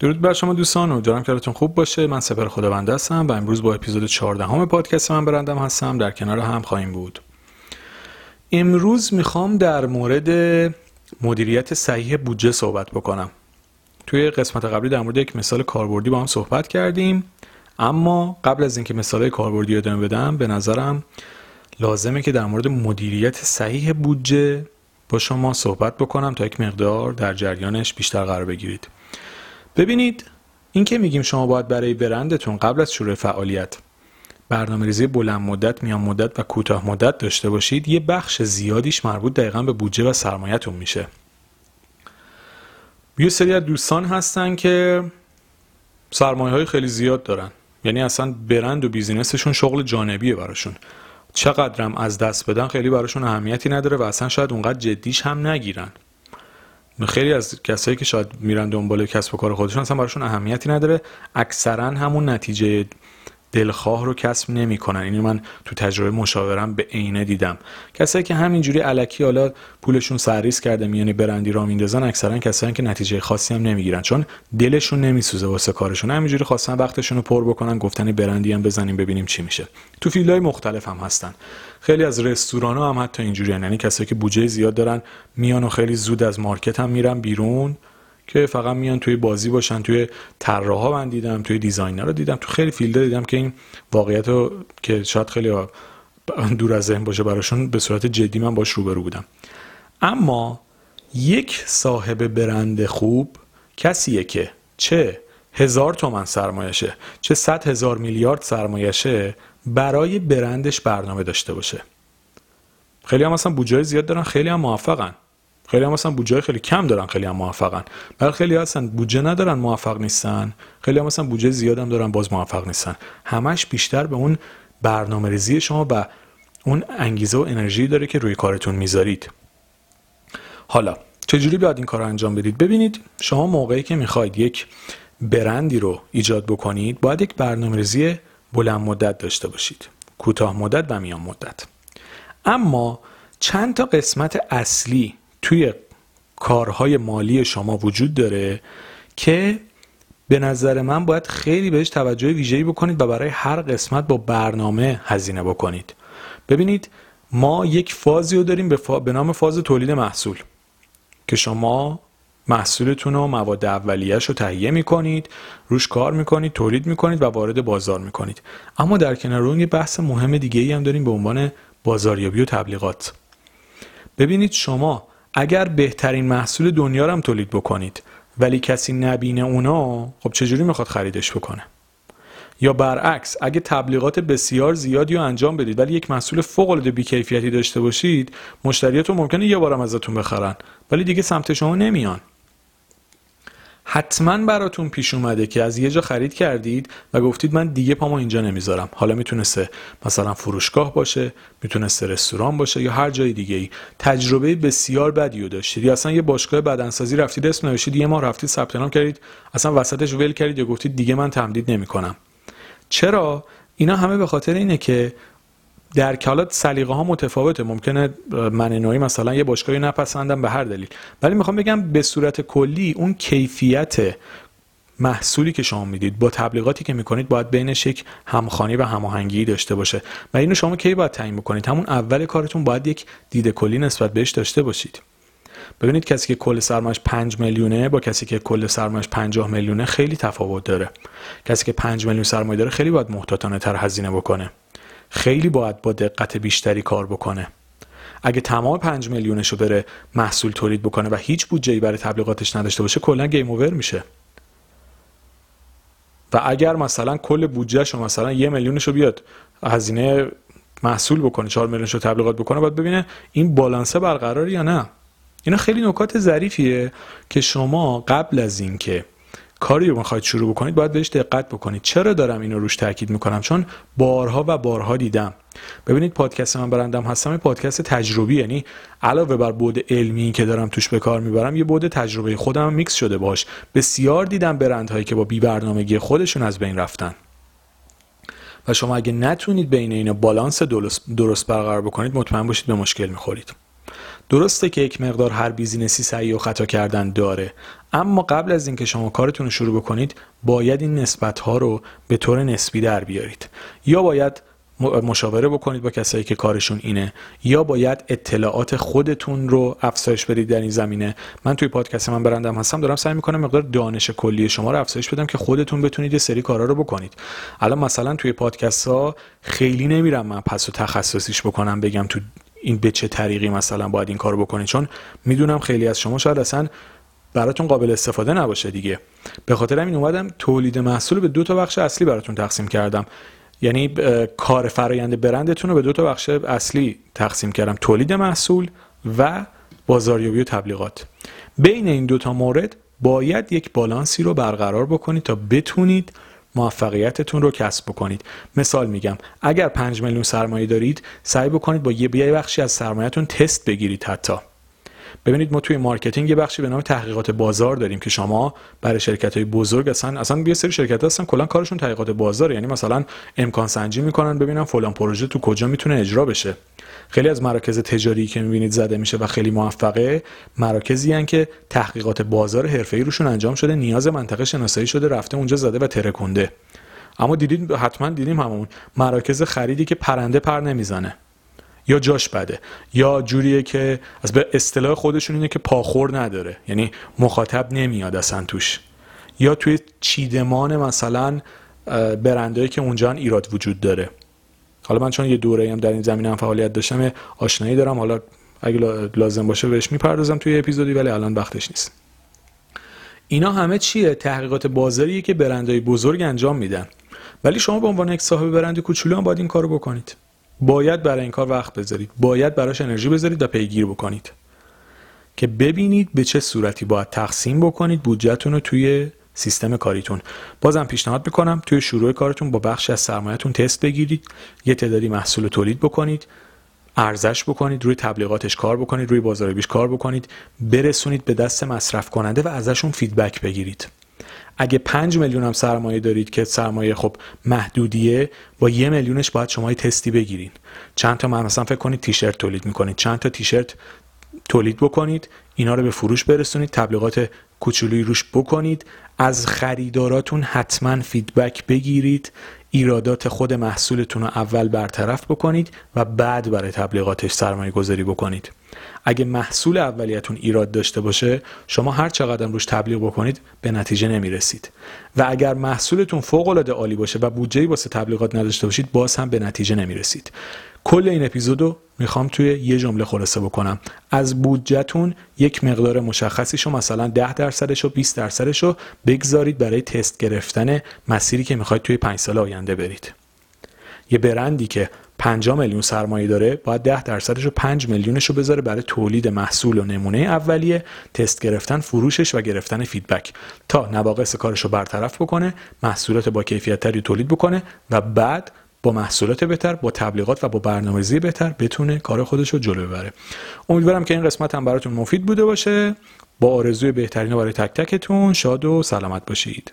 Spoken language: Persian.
درود بر شما دوستان امیدوارم که حالتون خوب باشه. من سپر خداونده هستم و امروز با اپیزود 14 همه پادکست من برندم هستم. در کنار هم خواهیم بود. امروز می‌خوام در مورد مدیریت صحیح بودجه صحبت بکنم. توی قسمت قبلی در مورد یک مثال کاربردی با هم صحبت کردیم. اما قبل از اینکه مثال کاربردی ادامه بدم به نظرم لازمه که در مورد مدیریت صحیح بودجه با شما صحبت بکنم تا یک مقدار در جریانش بیشتر قرار بگیرید. ببینید این که میگیم شما باید برای برندتون قبل از شروع فعالیت برنامه ریزی بلند مدت، میان مدت و کوتاه مدت داشته باشید یه بخش زیادیش مربوط دقیقا به بودجه و سرمایهتون میشه. یه سری از دوستان هستن که سرمایه های خیلی زیاد دارن. یعنی اصلا برند و بیزینسشون شغل جانبیه براشون. چقدرم از دست بدن خیلی براشون اهمیتی نداره و اصلا شاید اونقدر جدیش هم نگیرن. خیلی از کسایی که شاید میرن دنبال کسب و کار خودشون اصلا براشون اهمیتی نداره. اکثرا همون نتیجه دلخواه رو کسب نمی‌کنن. اینو من تو تجربه مشاورم به عینه دیدم. کسایی که همینجوری علکی حالا پولشون سرریز کرده میانی برندی را میندازن اکثرا کسایی که نتیجه خاصی هم نمی‌گیرن چون دلشون نمیسوزه واسه کارشون. همینجوری خواستن وقتشون رو پر بکنن گفتن برندی هم بزنیم ببینیم چی میشه. تو field های مختلف هم هستن. خیلی از رستوران ها هم حتی اینجوری یعنی کسایی که بودجه زیاد دارن میان و خیلی زود از market هم میرن بیرون. که فقط میان توی بازی باشن توی طراحا من دیدم توی designer رو دیدم تو خیلی field ه دیدم که این واقعیت رو که شاید خیلی دور از ذهن باشه براشون به صورت جدی من باش روبرو بودم. اما یک صاحب برند خوب کسیه که چه هزار تومن سرمایشه چه صد هزار میلیارد سرمایشه برای برندش برنامه داشته باشه. خیلی هم اصلا بودجه زیاد دارن خیلی هم موفقن. خیلی هم مثلا بودجه خیلی کم دارن خیلی هم موفقن. ولی خیلی هستن بودجه ندارن موفق نیستن. خیلی هم مثلا بودجه زیاد هم دارن باز موفق نیستن. همش بیشتر به اون برنامه ریزی شما و اون انگیزه و انرژی داره که روی کارتون می‌ذارید. حالا چجوری باید این کار رو انجام بدید؟ ببینید شما موقعی که می‌خواید یک برندی رو ایجاد بکنید باید یک برنامه ریزی بلند مدت داشته باشید. کوتاه مدت و میان مدت. اما چند تا قسمت اصلی توی کارهای مالی شما وجود داره که به نظر من باید خیلی بهش توجه ویژه‌ای بکنید و برای هر قسمت با برنامه هزینه بکنید. ببینید ما یک فازی رو داریم به, به نام فاز تولید محصول که شما محصولتون و مواد اولیهش رو تهیه می‌کنید روش کار می‌کنید تولید می‌کنید و وارد بازار می‌کنید. اما در کنار اون یه بحث مهم دیگه ای هم داریم به عنوان بازاریابی و تبلیغات. ببینید شما اگر بهترین محصول دنیا رو هم تولید بکنید ولی کسی نبینه اونا خب چجوری می‌خواد خریدش بکنه؟ یا برعکس اگه تبلیغات بسیار زیادی رو انجام بدید ولی یک محصول فوق العاده بیکیفیتی داشته باشید مشتریاتون ممکنه یه بارم ازتون بخرن ولی دیگه سمت شما نمیان. حتما براتون پیش اومده که از یه جا خرید کردید و گفتید من دیگه پامو اینجا نمی‌ذارم. حالا می‌تونسته مثلا فروشگاه باشه می‌تونسته رستوران باشه یا هر جای دیگه ای تجربه بسیار بدی رو داشتید. یا اصلا یه باشگاه بدنسازی رفتید اسم نوشتید یه ماه رفتید ثبت نام کردید. اصلا وسطش ول کردید یا گفتید دیگه من تمدید نمی‌کنم. چرا؟ اینا همه به خاطر اینه که در کالات سلیقه ها متفاوته. ممکنه من نوعی مثلا یه باشگاهی نپسندم به هر دلیل. ولی می‌خوام بگم به صورت کلی اون کیفیت محصولی که شما می‌دید با تبلیغاتی که می‌کنید باید بینش یک همخوانی و هماهنگی داشته باشه. و اینو شما کی باید تعیین بکنید؟ همون اول کارتون باید یک دید کلی نسبت بهش داشته باشید. ببینید کسی که کل سرمایش 5 میلیونه با کسی که کل سرمایش 50 میلیونه خیلی تفاوت داره. کسی که 5 میلیون سرمایه داره خیلی باید محتاطانه تر هزینه بکنه. خیلی باید با دقت بیشتری کار بکنه. اگه تمام 5 میلیونش رو بره محصول تولید بکنه و هیچ بودجه‌ای برای تبلیغاتش نداشته باشه کلا گیم اوور میشه. و اگر مثلا کل بودجهش رو مثلا یه میلیونش رو بیاد هزینه محصول بکنه 4 میلیونش رو تبلیغات بکنه باید ببینه این بالانسه برقرار یا نه. اینا خیلی نکات ظریفیه که شما قبل از اینکه کاری رو می‌خواید شروع بکنید باید بهش دقت بکنید. چرا دارم اینو روش تاکید می‌کنم؟ چون بارها و بارها دیدم. ببینید پادکست من برندم هستم پادکست تجربی یعنی علاوه بر بود علمی که دارم توش به کار می‌برم یه بود تجربه خودم میکس شده باش. بسیار دیدم برندهایی که با بی برنامگی خودشون از بین رفتن. و شما اگه نتونید بین اینا بالانس درست برقرار بکنید مطمئن باشید به مشکل می‌خورید. درسته که یک مقدار هر بیزینسی سعی و خطا کردن داره اما قبل از اینکه شما کارتون رو شروع بکنید باید این نسبت ها رو به طور نسبی در بیارید. یا باید مشاوره بکنید با کسایی که کارشون اینه یا باید اطلاعات خودتون رو افزایش بدید در این زمینه. من توی پادکست من برندم هستم دارم سعی می‌کنم مقدار دانش کلی شما رو افزایش بدم که خودتون بتونید یه سری کارا رو بکنید. الان مثلا توی پادکست ها خیلی نمیرم من پس و تخصصیش بکنم بگم تو این به چه طریقی مثلا باید این کار بکنید چون می‌دونم خیلی از شما شاید اصلا براتون قابل استفاده نباشه دیگه. به خاطر همین اومدم تولید محصول به دو تا بخش اصلی براتون تقسیم کردم. یعنی کار فرایند برندتون رو به دو تا بخش اصلی تقسیم کردم. تولید محصول و بازاریابی و تبلیغات. بین این دو تا مورد باید یک بالانسی رو برقرار بکنید تا بتونید موفقیتتون رو کسب بکنید. مثال میگم اگر 5 میلیون سرمایه دارید سعی بکنید با یه بخشی از سرمایهتون تست بگیرید حتی. ببینید ما توی marketing یه بخشی به نام تحقیقات بازار داریم که شما برای شرکت های بزرگ اصلا اصلا یه سری شرکت هستن کلا کارشون تحقیقات بازار یعنی مثلا امکان سنجی می‌کنن ببینن فلان پروژه تو کجا می‌تونه اجرا بشه. خیلی از مراکز تجاری که می‌بینید زده میشه و خیلی موفقه مراکزی هن که تحقیقات بازار حرفه‌ای روشون انجام شده نیاز منطقه شناسایی شده رفته اونجا زده و ترکونده. اما دیدید حتما دیدیم همون مراکز خریدی که پرنده پر نمی‌زنه. یا جاش بده. یا جوریه که از به اصطلاح خودشون اینه که پاخور نداره. یعنی مخاطب نمیاد اصلا توش. یا توی چیدمان مثلا برندهایی که اونجا ایراد وجود داره. حالا من چون یه دوره هم در این زمینه هم فعالیت داشتم آشنایی دارم. حالا اگه لازم باشه بهش می‌پردازم توی اپیزودی ولی الان وقتش نیست. اینا همه چیه؟ تحقیقات بازاریه که برندهای بزرگ انجام میدن. ولی شما به عنوان یک صاحب برند کوچولو هم باید این کارو بکنید. باید برای این کار وقت بذارید. باید براش انرژی بذارید و پیگیر بکنید. که ببینید به چه صورتی باید تقسیم بکنید بودجهتون رو توی سیستم کاریتون. بازم پیشنهاد می‌کنم توی شروع کارتون با بخشی از سرمایهتون تست بگیرید. یه تعدادی محصول تولید بکنید. ارزش بکنید. روی تبلیغاتش کار بکنید. روی بازاریابیش کار بکنید. برسونید به دست مصرف کننده و ازشون feedback بگیرید. اگه 5 میلیون هم سرمایه دارید که سرمایه خب محدودیه با یه میلیونش باید شما تستی بگیرین. چند تا مثلا فکر کنید تیشرت تولید می‌کنید. چند تا تیشرت تولید بکنید اینا رو به فروش برسونید تبلیغات کوچولویی روش بکنید از خریداراتون حتما feedback بگیرید ایرادات خود محصولتون رو اول برطرف بکنید و بعد برای تبلیغاتش سرمایه گذاری بکنید. اگه محصول اولیتون ایراد داشته باشه شما هر چقدر روش تبلیغ بکنید به نتیجه نمی‌رسید. و اگر محصولتون فوق العاده عالی باشه و بودجه واسه تبلیغات نداشته باشید باز هم به نتیجه نمی‌رسید. کل این اپیزودو می‌خوام توی یه جمله خلاصه بکنم. از بودجهتون یک مقدار مشخصیشو مثلا 10 درصدش و 20 درصدش رو بگذارید برای تست گرفتن مسیری که می‌خواید توی 5 سال آینده برید. یه برندی که 5 میلیون سرمایه داره باید 10 درصدش رو 5 میلیونش رو بذاره برای تولید محصول و نمونه اولیه تست گرفتن فروشش و گرفتن فیدبک. تا نواقص کارش رو برطرف بکنه محصولات با کیفیت تری تولید بکنه و بعد با محصولات بهتر با تبلیغات و با برنامه‌ریزی بهتر بتونه کار خودش رو جلو ببره. امیدوارم که این قسمت هم براتون مفید بوده باشه. با آرزوی بهترین برای تک تکتون شاد و سلامت باشید.